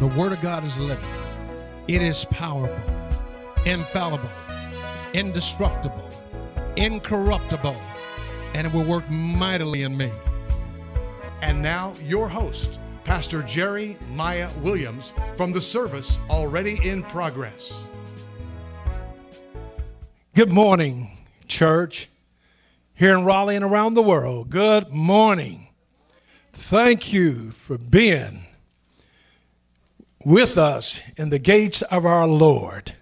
The Word of God is living, it is powerful, infallible, indestructible, incorruptible, and it will work mightily in me. And now, your host, Pastor Jerry Maya Williams, from the service already in progress. Good morning, church, here in Raleigh and around the world. Good morning. Thank you for being with us in the gates of our Lord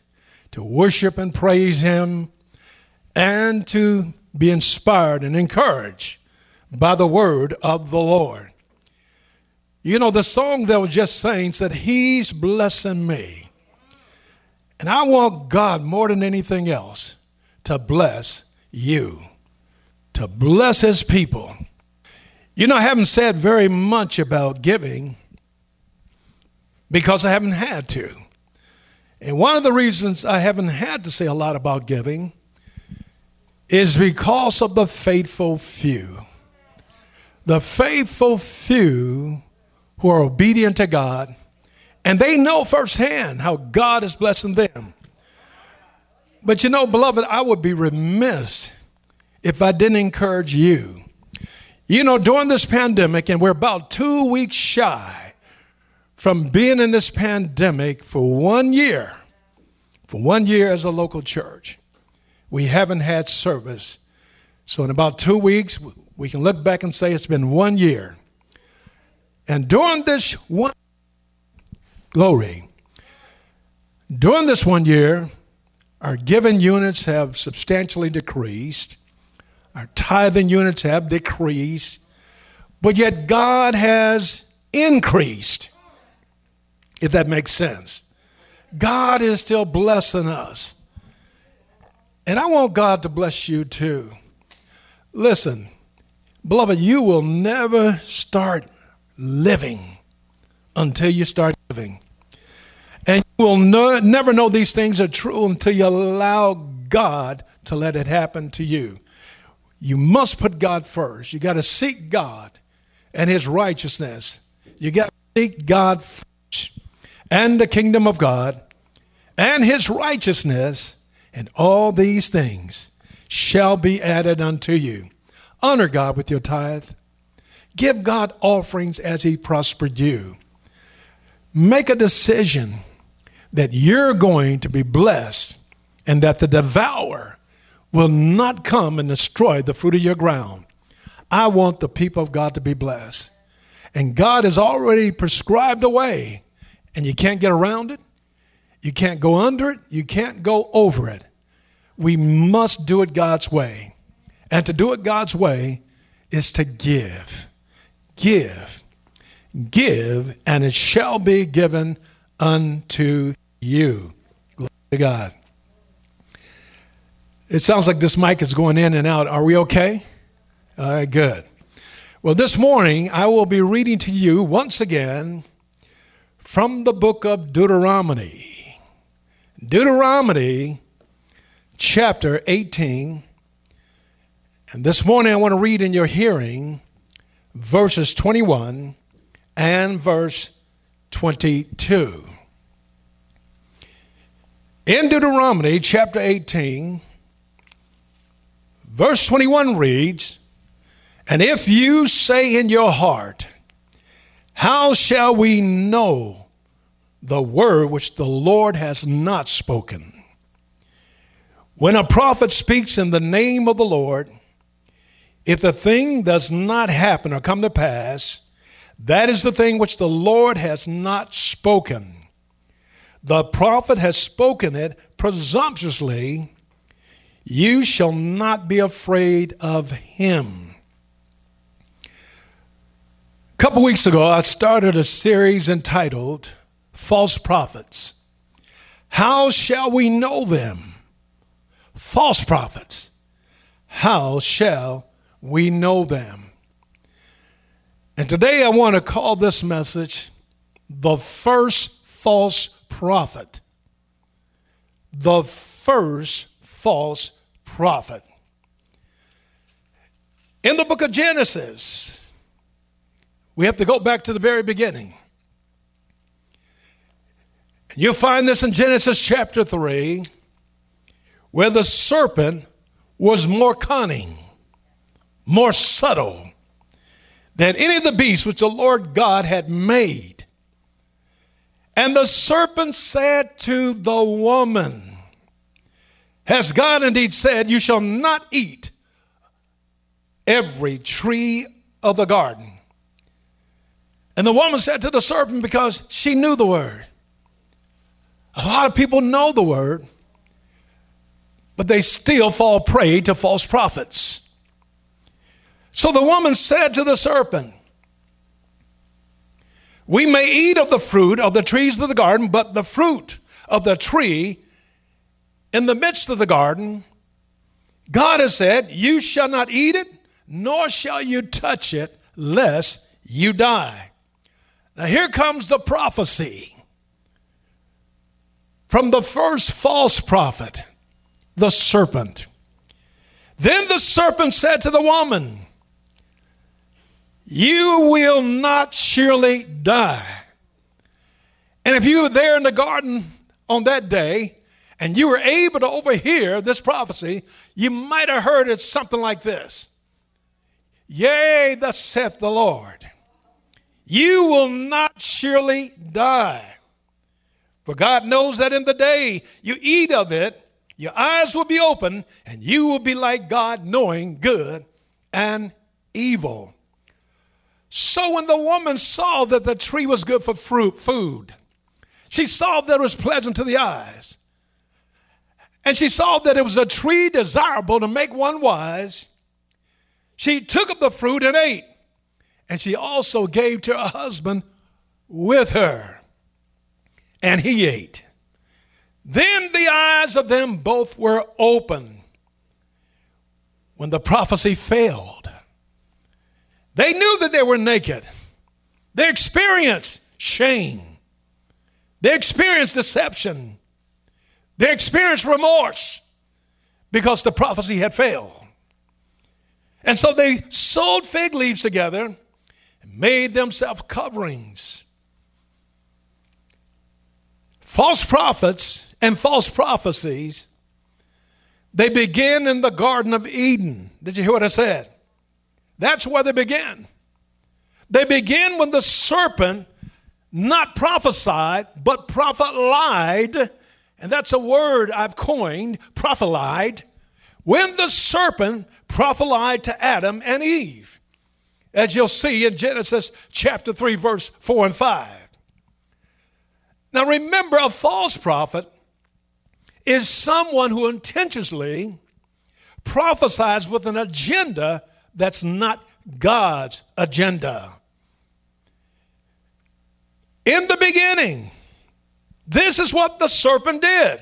to worship and praise Him and to be inspired and encouraged by the word of the Lord. You know, the song that was just saying said, He's blessing me. And I want God more than anything else to bless you, to bless His people. You know, I haven't said very much about giving because I haven't had to. And one of the reasons I haven't had to say a lot about giving is because of the faithful few. The faithful few who are obedient to God, and they know firsthand how God is blessing them. But you know, beloved, I would be remiss if I didn't encourage you. You know, during this pandemic, and we're about two weeks shy from being in this pandemic for one year, for one year as a local church, we haven't had service. So, in about two weeks, we can look back and say it's been one year. And during this one, glory, during this one year, our giving units have substantially decreased, our tithing units have decreased, but yet God has increased if that makes sense. God is still blessing us. And I want God to bless you too. Listen, beloved, you will never start living until you start living. And you will no, never know these things are true until you allow God to let it happen to you. You must put God first. You got to seek God and His righteousness. You got to seek God first and the kingdom of God and his righteousness, and all these things shall be added unto you. Honor God with your tithe. Give God offerings as he prospered you. Make a decision that you're going to be blessed and that the devourer will not come and destroy the fruit of your ground. I want the people of God to be blessed. And God has already prescribed a way and you can't get around it. You can't go under it. You can't go over it. We must do it God's way. And to do it God's way is to give. Give. Give, and it shall be given unto you. Glory to God. It sounds like this mic is going in and out. Are we okay? All right, good. Well, this morning I will be reading to you once again from the book of Deuteronomy. Deuteronomy chapter 18. And this morning I want to read in your hearing verses 21 and verse 22. In Deuteronomy chapter 18, verse 21 reads, And if you say in your heart, how shall we know the word which the Lord has not spoken? When a prophet speaks in the name of the Lord, if the thing does not happen or come to pass, that is the thing which the Lord has not spoken. The prophet has spoken it presumptuously. You shall not be afraid of him couple weeks ago, I started a series entitled False Prophets. How shall we know them? False prophets. How shall we know them? And today I want to call this message the first false prophet. The first false prophet. In the book of Genesis, we have to go back to the very beginning. You'll find this in Genesis chapter 3, where the serpent was more cunning, more subtle than any of the beasts which the Lord God had made. And the serpent said to the woman, Has God indeed said, You shall not eat every tree of the garden? And the woman said to the serpent, because she knew the word. A lot of people know the word, but they still fall prey to false prophets. So the woman said to the serpent, We may eat of the fruit of the trees of the garden, but the fruit of the tree in the midst of the garden, God has said, You shall not eat it, nor shall you touch it, lest you die. Now here comes the prophecy from the first false prophet, the serpent. Then the serpent said to the woman, You will not surely die. And if you were there in the garden on that day and you were able to overhear this prophecy, you might have heard it something like this Yea, thus saith the Lord, you will not surely die. For God knows that in the day you eat of it, your eyes will be open, and you will be like God, knowing good and evil. So when the woman saw that the tree was good for fruit, food, she saw that it was pleasant to the eyes, and she saw that it was a tree desirable to make one wise, she took up the fruit and ate, and she also gave to her husband with her and he ate. Then the eyes of them both were open when the prophecy failed. They knew that they were naked. They experienced shame. They experienced deception. They experienced remorse because the prophecy had failed. And so they sewed fig leaves together made themselves coverings. False prophets and false prophecies, they begin in the Garden of Eden. Did you hear what I said? That's where they begin. They begin when the serpent not prophesied, but prophet lied. And that's a word I've coined, prophelied. When the serpent prophelied to Adam and Eve, as you'll see in Genesis chapter 3, verse 4 and 5. Now remember, a false prophet is someone who intentionally prophesies with an agenda that's not God's agenda. In the beginning, this is what the serpent did.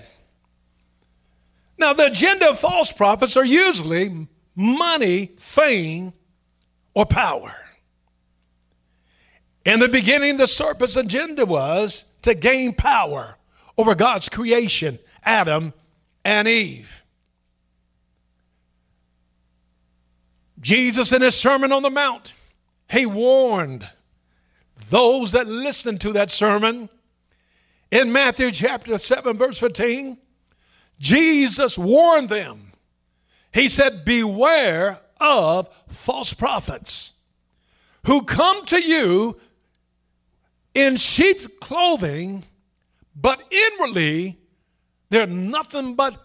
Now, the agenda of false prophets are usually money, fame, or power. In the beginning, the serpent's agenda was to gain power over God's creation, Adam and Eve. Jesus, in his Sermon on the Mount, he warned those that listened to that sermon. In Matthew chapter 7, verse 15, Jesus warned them. He said, Beware of false prophets who come to you in sheep's clothing, but inwardly they're nothing but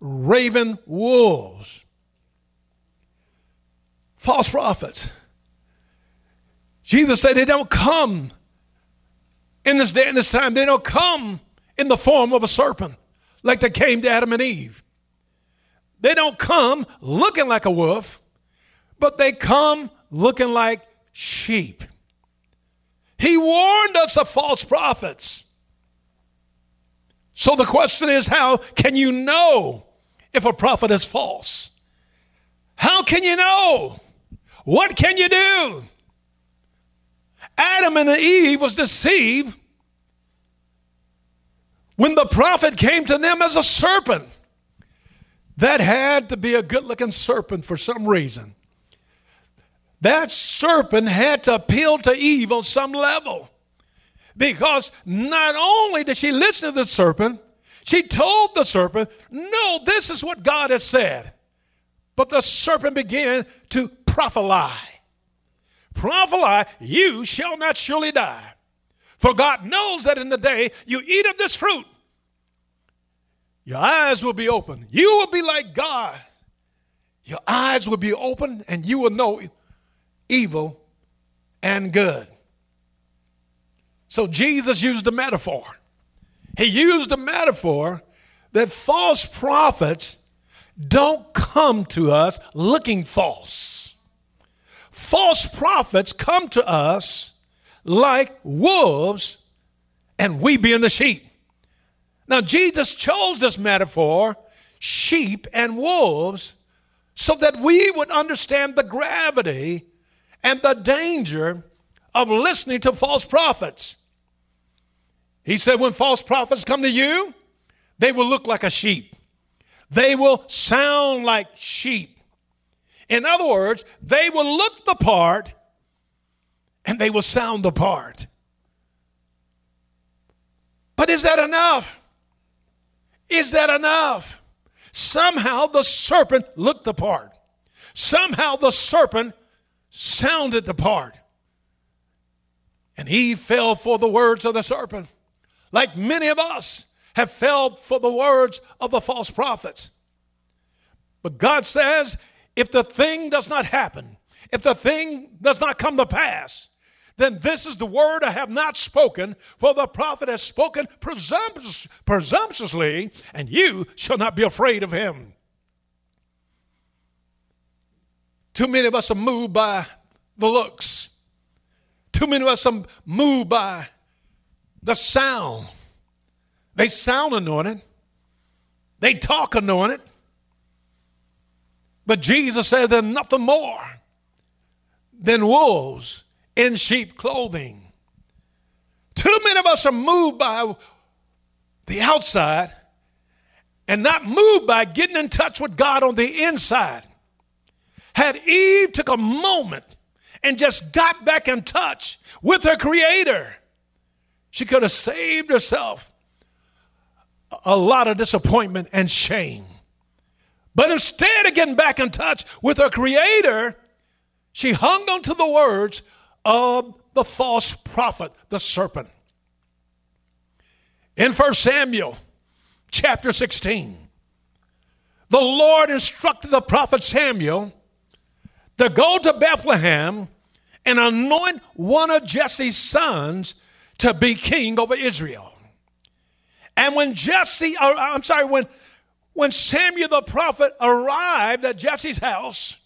raven wolves. False prophets. Jesus said they don't come in this day and this time, they don't come in the form of a serpent like they came to Adam and Eve. They don't come looking like a wolf, but they come looking like sheep. He warned us of false prophets. So the question is how can you know if a prophet is false? How can you know? What can you do? Adam and Eve was deceived when the prophet came to them as a serpent. That had to be a good looking serpent for some reason. That serpent had to appeal to Eve on some level Because not only did she listen to the serpent, she told the serpent, No, this is what God has said. But the serpent began to prophesy. Prophesy, you shall not surely die. For God knows that in the day you eat of this fruit, your eyes will be open. You will be like God. Your eyes will be open and you will know evil and good. So Jesus used a metaphor. He used a metaphor that false prophets don't come to us looking false. False prophets come to us like wolves, and we being the sheep. Now, Jesus chose this metaphor, sheep and wolves, so that we would understand the gravity and the danger of listening to false prophets. He said, when false prophets come to you, they will look like a sheep. They will sound like sheep. In other words, they will look the part and they will sound the part. But is that enough? Is that enough? Somehow the serpent looked the part. Somehow the serpent sounded the part. And he fell for the words of the serpent, like many of us have fell for the words of the false prophets. But God says, if the thing does not happen, if the thing does not come to pass, then this is the word I have not spoken, for the prophet has spoken presumptuous, presumptuously, and you shall not be afraid of him. Too many of us are moved by the looks. Too many of us are moved by the sound. They sound anointed, they talk anointed. But Jesus said they're nothing more than wolves in sheep clothing. Too many of us are moved by the outside and not moved by getting in touch with God on the inside. Had Eve took a moment and just got back in touch with her creator, she could have saved herself a lot of disappointment and shame. But instead of getting back in touch with her creator, she hung on to the words of the false prophet, the serpent. In 1 Samuel chapter 16, the Lord instructed the prophet Samuel to go to Bethlehem and anoint one of Jesse's sons to be king over Israel. And when Jesse, uh, I'm sorry, when, when Samuel the prophet arrived at Jesse's house,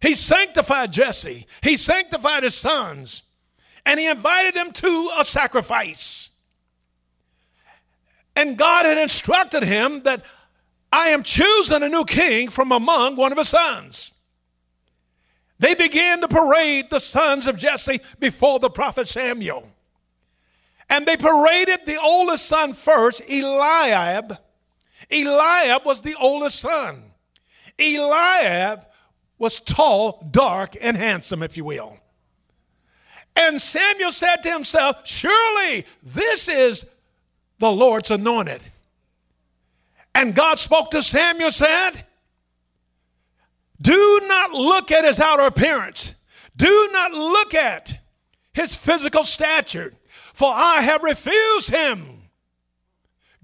he sanctified Jesse, he sanctified his sons, and he invited them to a sacrifice. And God had instructed him that I am choosing a new king from among one of his sons. They began to parade the sons of Jesse before the prophet Samuel. And they paraded the oldest son first, Eliab. Eliab was the oldest son. Eliab was tall, dark, and handsome, if you will. And Samuel said to himself, Surely this is the Lord's anointed. And God spoke to Samuel, said, Do not look at his outer appearance, do not look at his physical stature, for I have refused him.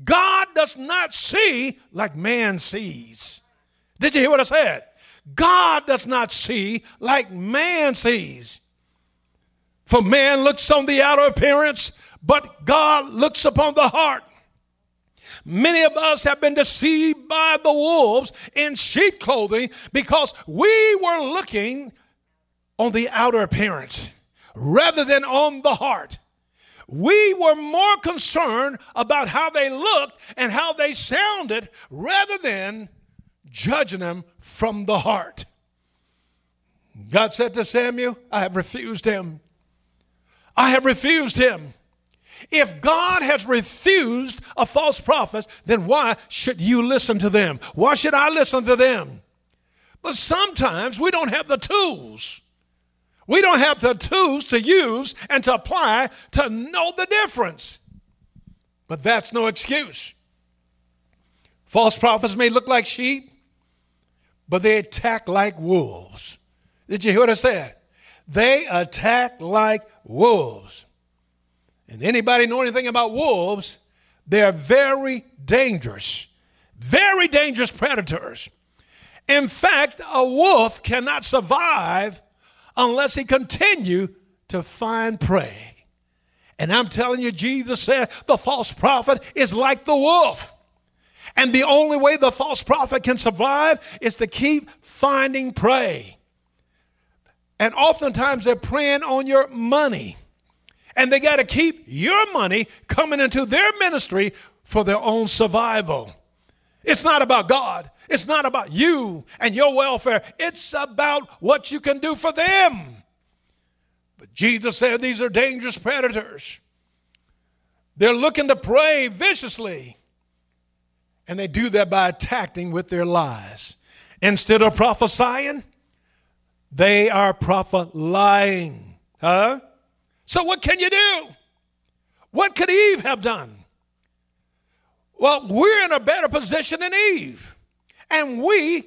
God does not see like man sees. Did you hear what I said? God does not see like man sees. For man looks on the outer appearance, but God looks upon the heart. Many of us have been deceived by the wolves in sheep clothing because we were looking on the outer appearance rather than on the heart. We were more concerned about how they looked and how they sounded rather than judging them from the heart. God said to Samuel, I have refused him. I have refused him. If God has refused a false prophet, then why should you listen to them? Why should I listen to them? But sometimes we don't have the tools. We don't have the tools to use and to apply to know the difference. But that's no excuse. False prophets may look like sheep, but they attack like wolves. Did you hear what I said? They attack like wolves. And anybody know anything about wolves? They're very dangerous, very dangerous predators. In fact, a wolf cannot survive unless he continue to find prey. And I'm telling you, Jesus said the false prophet is like the wolf. And the only way the false prophet can survive is to keep finding prey. And oftentimes they're preying on your money. And they got to keep your money coming into their ministry for their own survival. It's not about God. It's not about you and your welfare. It's about what you can do for them. But Jesus said these are dangerous predators. They're looking to prey viciously. And they do that by attacking with their lies. Instead of prophesying, they are prophet lying. Huh? So what can you do? What could Eve have done? Well, we're in a better position than Eve. And we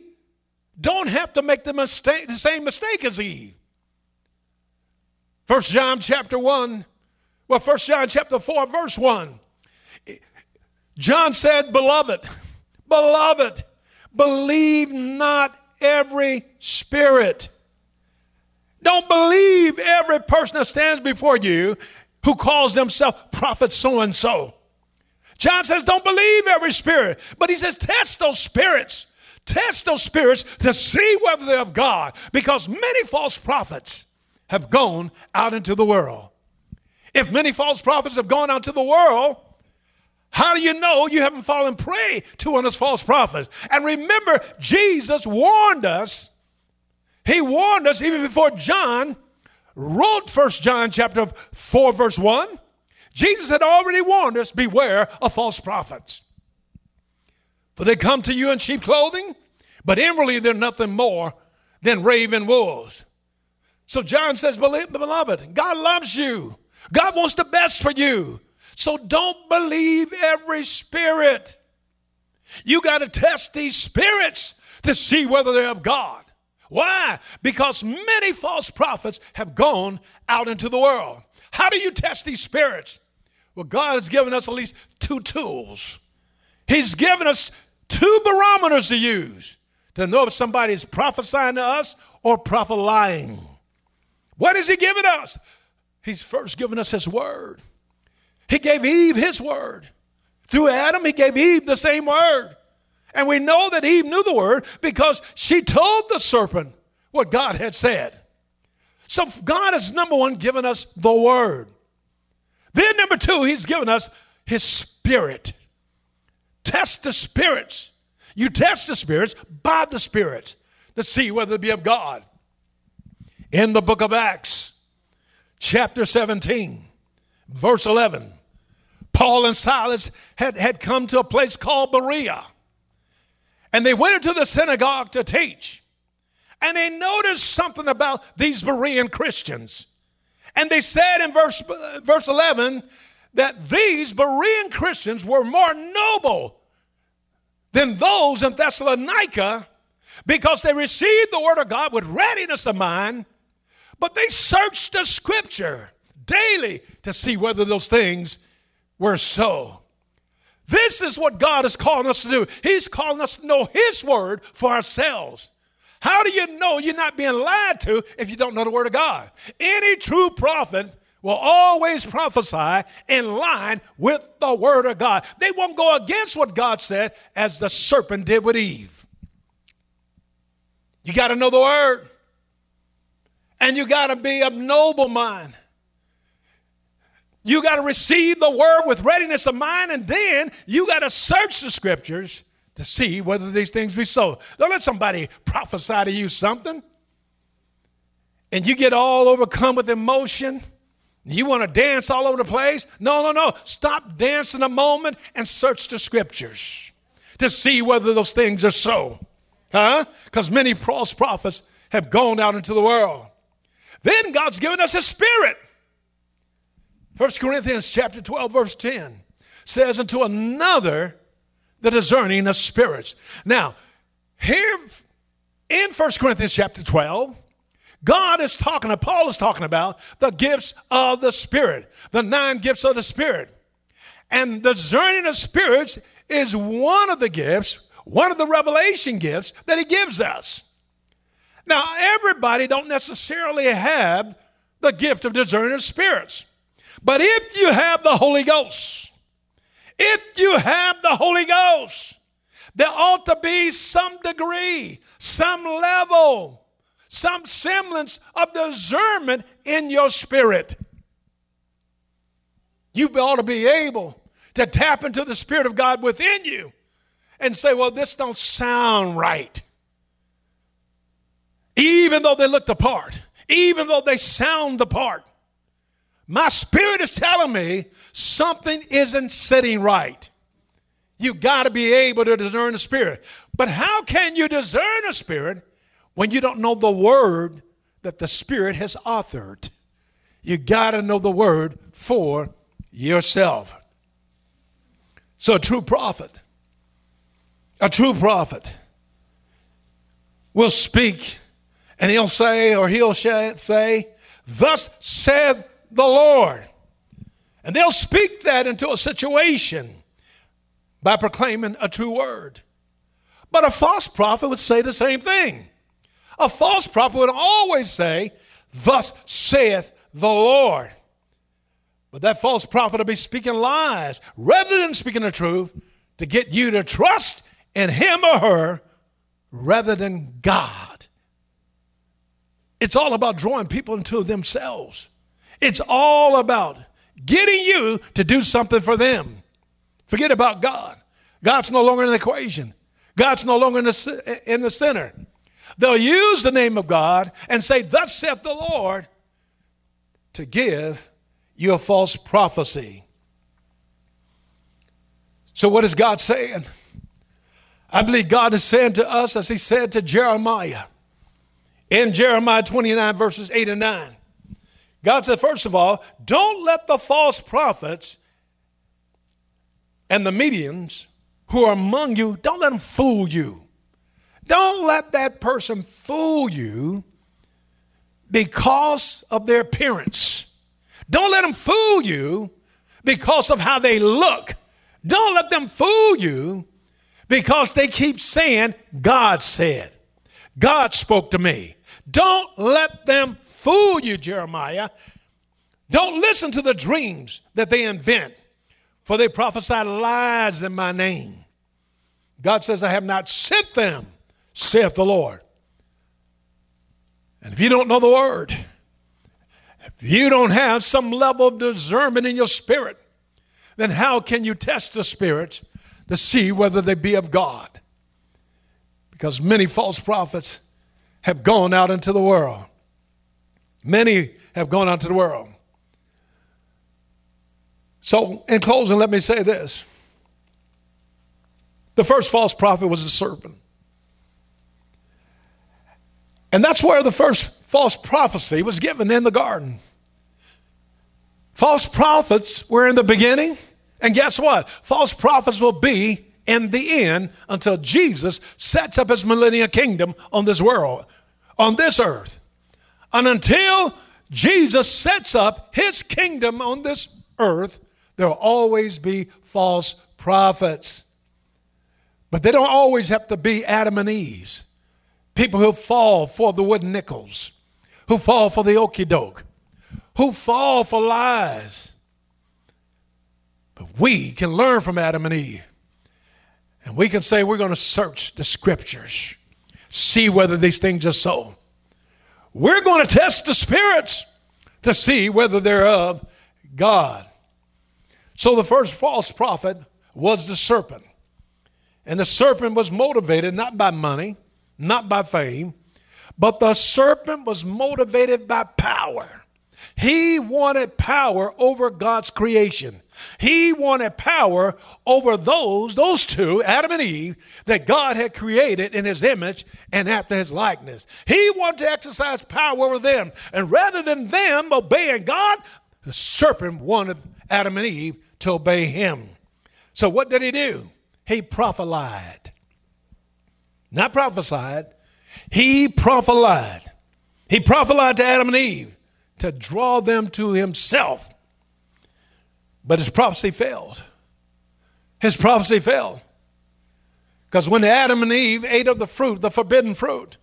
don't have to make the mistake the same mistake as Eve. First John chapter 1, well, First John chapter 4, verse 1. John said, Beloved, beloved, believe not every spirit. Don't believe every person that stands before you who calls themselves prophet so and so. John says, Don't believe every spirit, but he says, Test those spirits. Test those spirits to see whether they're of God, because many false prophets have gone out into the world. If many false prophets have gone out to the world, how do you know you haven't fallen prey to one of those false prophets? And remember, Jesus warned us. He warned us even before John wrote First John chapter 4, verse 1. Jesus had already warned us beware of false prophets. For they come to you in sheep clothing, but inwardly they're nothing more than raven wolves. So John says, Beloved, God loves you. God wants the best for you. So don't believe every spirit. You got to test these spirits to see whether they're of God. Why? Because many false prophets have gone out into the world. How do you test these spirits? Well, God has given us at least two tools. He's given us two barometers to use to know if somebody is prophesying to us or prophet lying. What has He given us? He's first given us His Word. He gave Eve his word. Through Adam, he gave Eve the same word. And we know that Eve knew the word because she told the serpent what God had said. So God has, number one, given us the word. Then, number two, he's given us his spirit. Test the spirits. You test the spirits by the spirits to see whether it be of God. In the book of Acts, chapter 17, verse 11. Paul and Silas had, had come to a place called Berea. And they went into the synagogue to teach. And they noticed something about these Berean Christians. And they said in verse, verse 11 that these Berean Christians were more noble than those in Thessalonica because they received the word of God with readiness of mind, but they searched the scripture daily to see whether those things were so. This is what God is calling us to do. He's calling us to know His word for ourselves. How do you know you're not being lied to if you don't know the word of God? Any true prophet will always prophesy in line with the word of God. They won't go against what God said as the serpent did with Eve. You got to know the word. And you got to be of noble mind. You got to receive the word with readiness of mind, and then you got to search the scriptures to see whether these things be so. Don't let somebody prophesy to you something and you get all overcome with emotion. You want to dance all over the place? No, no, no. Stop dancing a moment and search the scriptures to see whether those things are so. Huh? Because many false prophets have gone out into the world. Then God's given us His Spirit. 1 Corinthians chapter 12, verse 10 says, Unto another the discerning of spirits. Now, here in 1 Corinthians chapter 12, God is talking, Paul is talking about the gifts of the Spirit, the nine gifts of the Spirit. And discerning of spirits is one of the gifts, one of the revelation gifts that he gives us. Now, everybody don't necessarily have the gift of discerning of spirits. But if you have the Holy Ghost, if you have the Holy Ghost, there ought to be some degree, some level, some semblance of discernment in your spirit. You ought to be able to tap into the Spirit of God within you and say, well, this don't sound right. Even though they look the part, even though they sound the part, my spirit is telling me something isn't sitting right. You got to be able to discern the spirit. But how can you discern a spirit when you don't know the word that the spirit has authored? You got to know the word for yourself. So, a true prophet, a true prophet will speak and he'll say, or he'll say, Thus said the Lord. And they'll speak that into a situation by proclaiming a true word. But a false prophet would say the same thing. A false prophet would always say, Thus saith the Lord. But that false prophet will be speaking lies rather than speaking the truth to get you to trust in him or her rather than God. It's all about drawing people into themselves. It's all about getting you to do something for them. Forget about God. God's no longer in the equation. God's no longer in the, in the center. They'll use the name of God and say, Thus saith the Lord, to give you a false prophecy. So, what is God saying? I believe God is saying to us, as He said to Jeremiah in Jeremiah 29, verses 8 and 9. God said, first of all, don't let the false prophets and the mediums who are among you, don't let them fool you. Don't let that person fool you because of their appearance. Don't let them fool you because of how they look. Don't let them fool you because they keep saying, God said, God spoke to me. Don't let them fool you, Jeremiah. Don't listen to the dreams that they invent, for they prophesy lies in my name. God says, I have not sent them, saith the Lord. And if you don't know the word, if you don't have some level of discernment in your spirit, then how can you test the spirits to see whether they be of God? Because many false prophets have gone out into the world. Many have gone out to the world. So, in closing, let me say this. The first false prophet was the serpent. And that's where the first false prophecy was given in the garden. False prophets were in the beginning, and guess what? False prophets will be in the end until Jesus sets up his millennial kingdom on this world, on this earth. And until Jesus sets up his kingdom on this earth, there will always be false prophets. But they don't always have to be Adam and Eve. People who fall for the wooden nickels, who fall for the okey doke, who fall for lies. But we can learn from Adam and Eve. And we can say we're going to search the scriptures, see whether these things are so. We're going to test the spirits to see whether they're of God. So the first false prophet was the serpent. And the serpent was motivated not by money, not by fame, but the serpent was motivated by power. He wanted power over God's creation. He wanted power over those, those two, Adam and Eve, that God had created in his image and after his likeness. He wanted to exercise power over them. And rather than them obeying God, the serpent wanted Adam and Eve to obey him. So what did he do? He prophesied. Not prophesied, he prophesied. He prophesied to Adam and Eve to draw them to himself. But his prophecy failed. His prophecy failed. Because when Adam and Eve ate of the fruit, the forbidden fruit,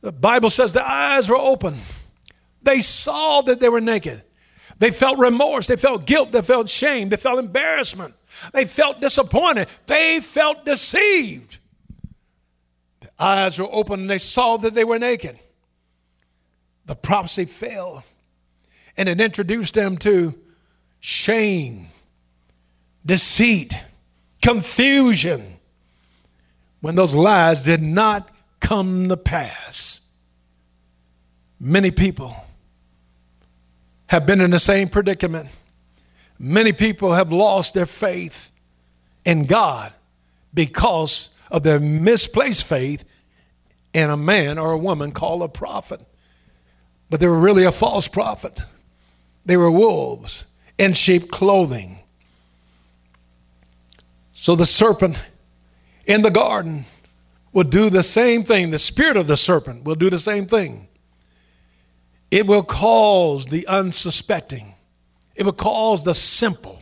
the Bible says their eyes were open. They saw that they were naked. They felt remorse. They felt guilt. They felt shame. They felt embarrassment. They felt disappointed. They felt deceived. Their eyes were open and they saw that they were naked. The prophecy failed. And it introduced them to shame, deceit, confusion when those lies did not come to pass. Many people have been in the same predicament. Many people have lost their faith in God because of their misplaced faith in a man or a woman called a prophet. But they were really a false prophet. They were wolves in sheep clothing. So the serpent in the garden will do the same thing. The spirit of the serpent will do the same thing. It will cause the unsuspecting, it will cause the simple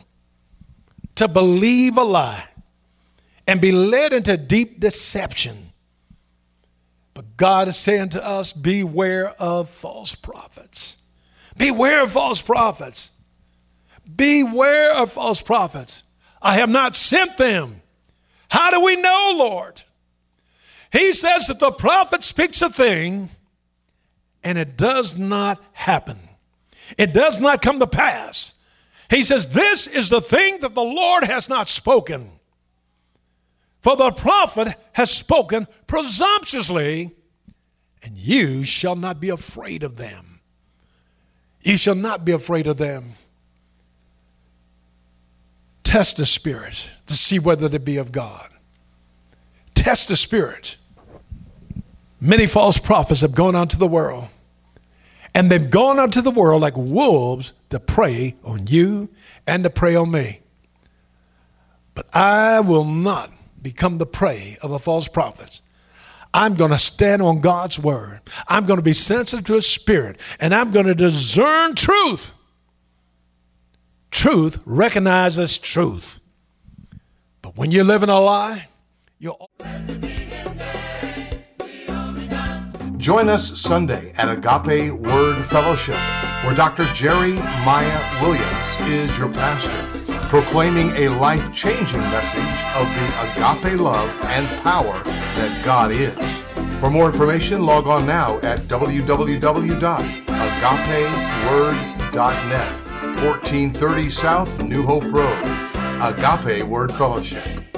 to believe a lie and be led into deep deception. But God is saying to us, beware of false prophets. Beware of false prophets. Beware of false prophets. I have not sent them. How do we know, Lord? He says that the prophet speaks a thing and it does not happen. It does not come to pass. He says, This is the thing that the Lord has not spoken. For the prophet has spoken presumptuously, and you shall not be afraid of them. You shall not be afraid of them test the spirit to see whether they be of God. Test the spirit. Many false prophets have gone out to the world, and they've gone out to the world like wolves to prey on you and to prey on me. But I will not become the prey of the false prophets. I'm going to stand on God's word. I'm going to be sensitive to his spirit, and I'm going to discern truth Truth recognizes truth. But when you're living a lie, you're. Join us Sunday at Agape Word Fellowship, where Dr. Jerry Maya Williams is your pastor, proclaiming a life changing message of the agape love and power that God is. For more information, log on now at www.agapeword.net. 1430 South New Hope Road, Agape Word Fellowship.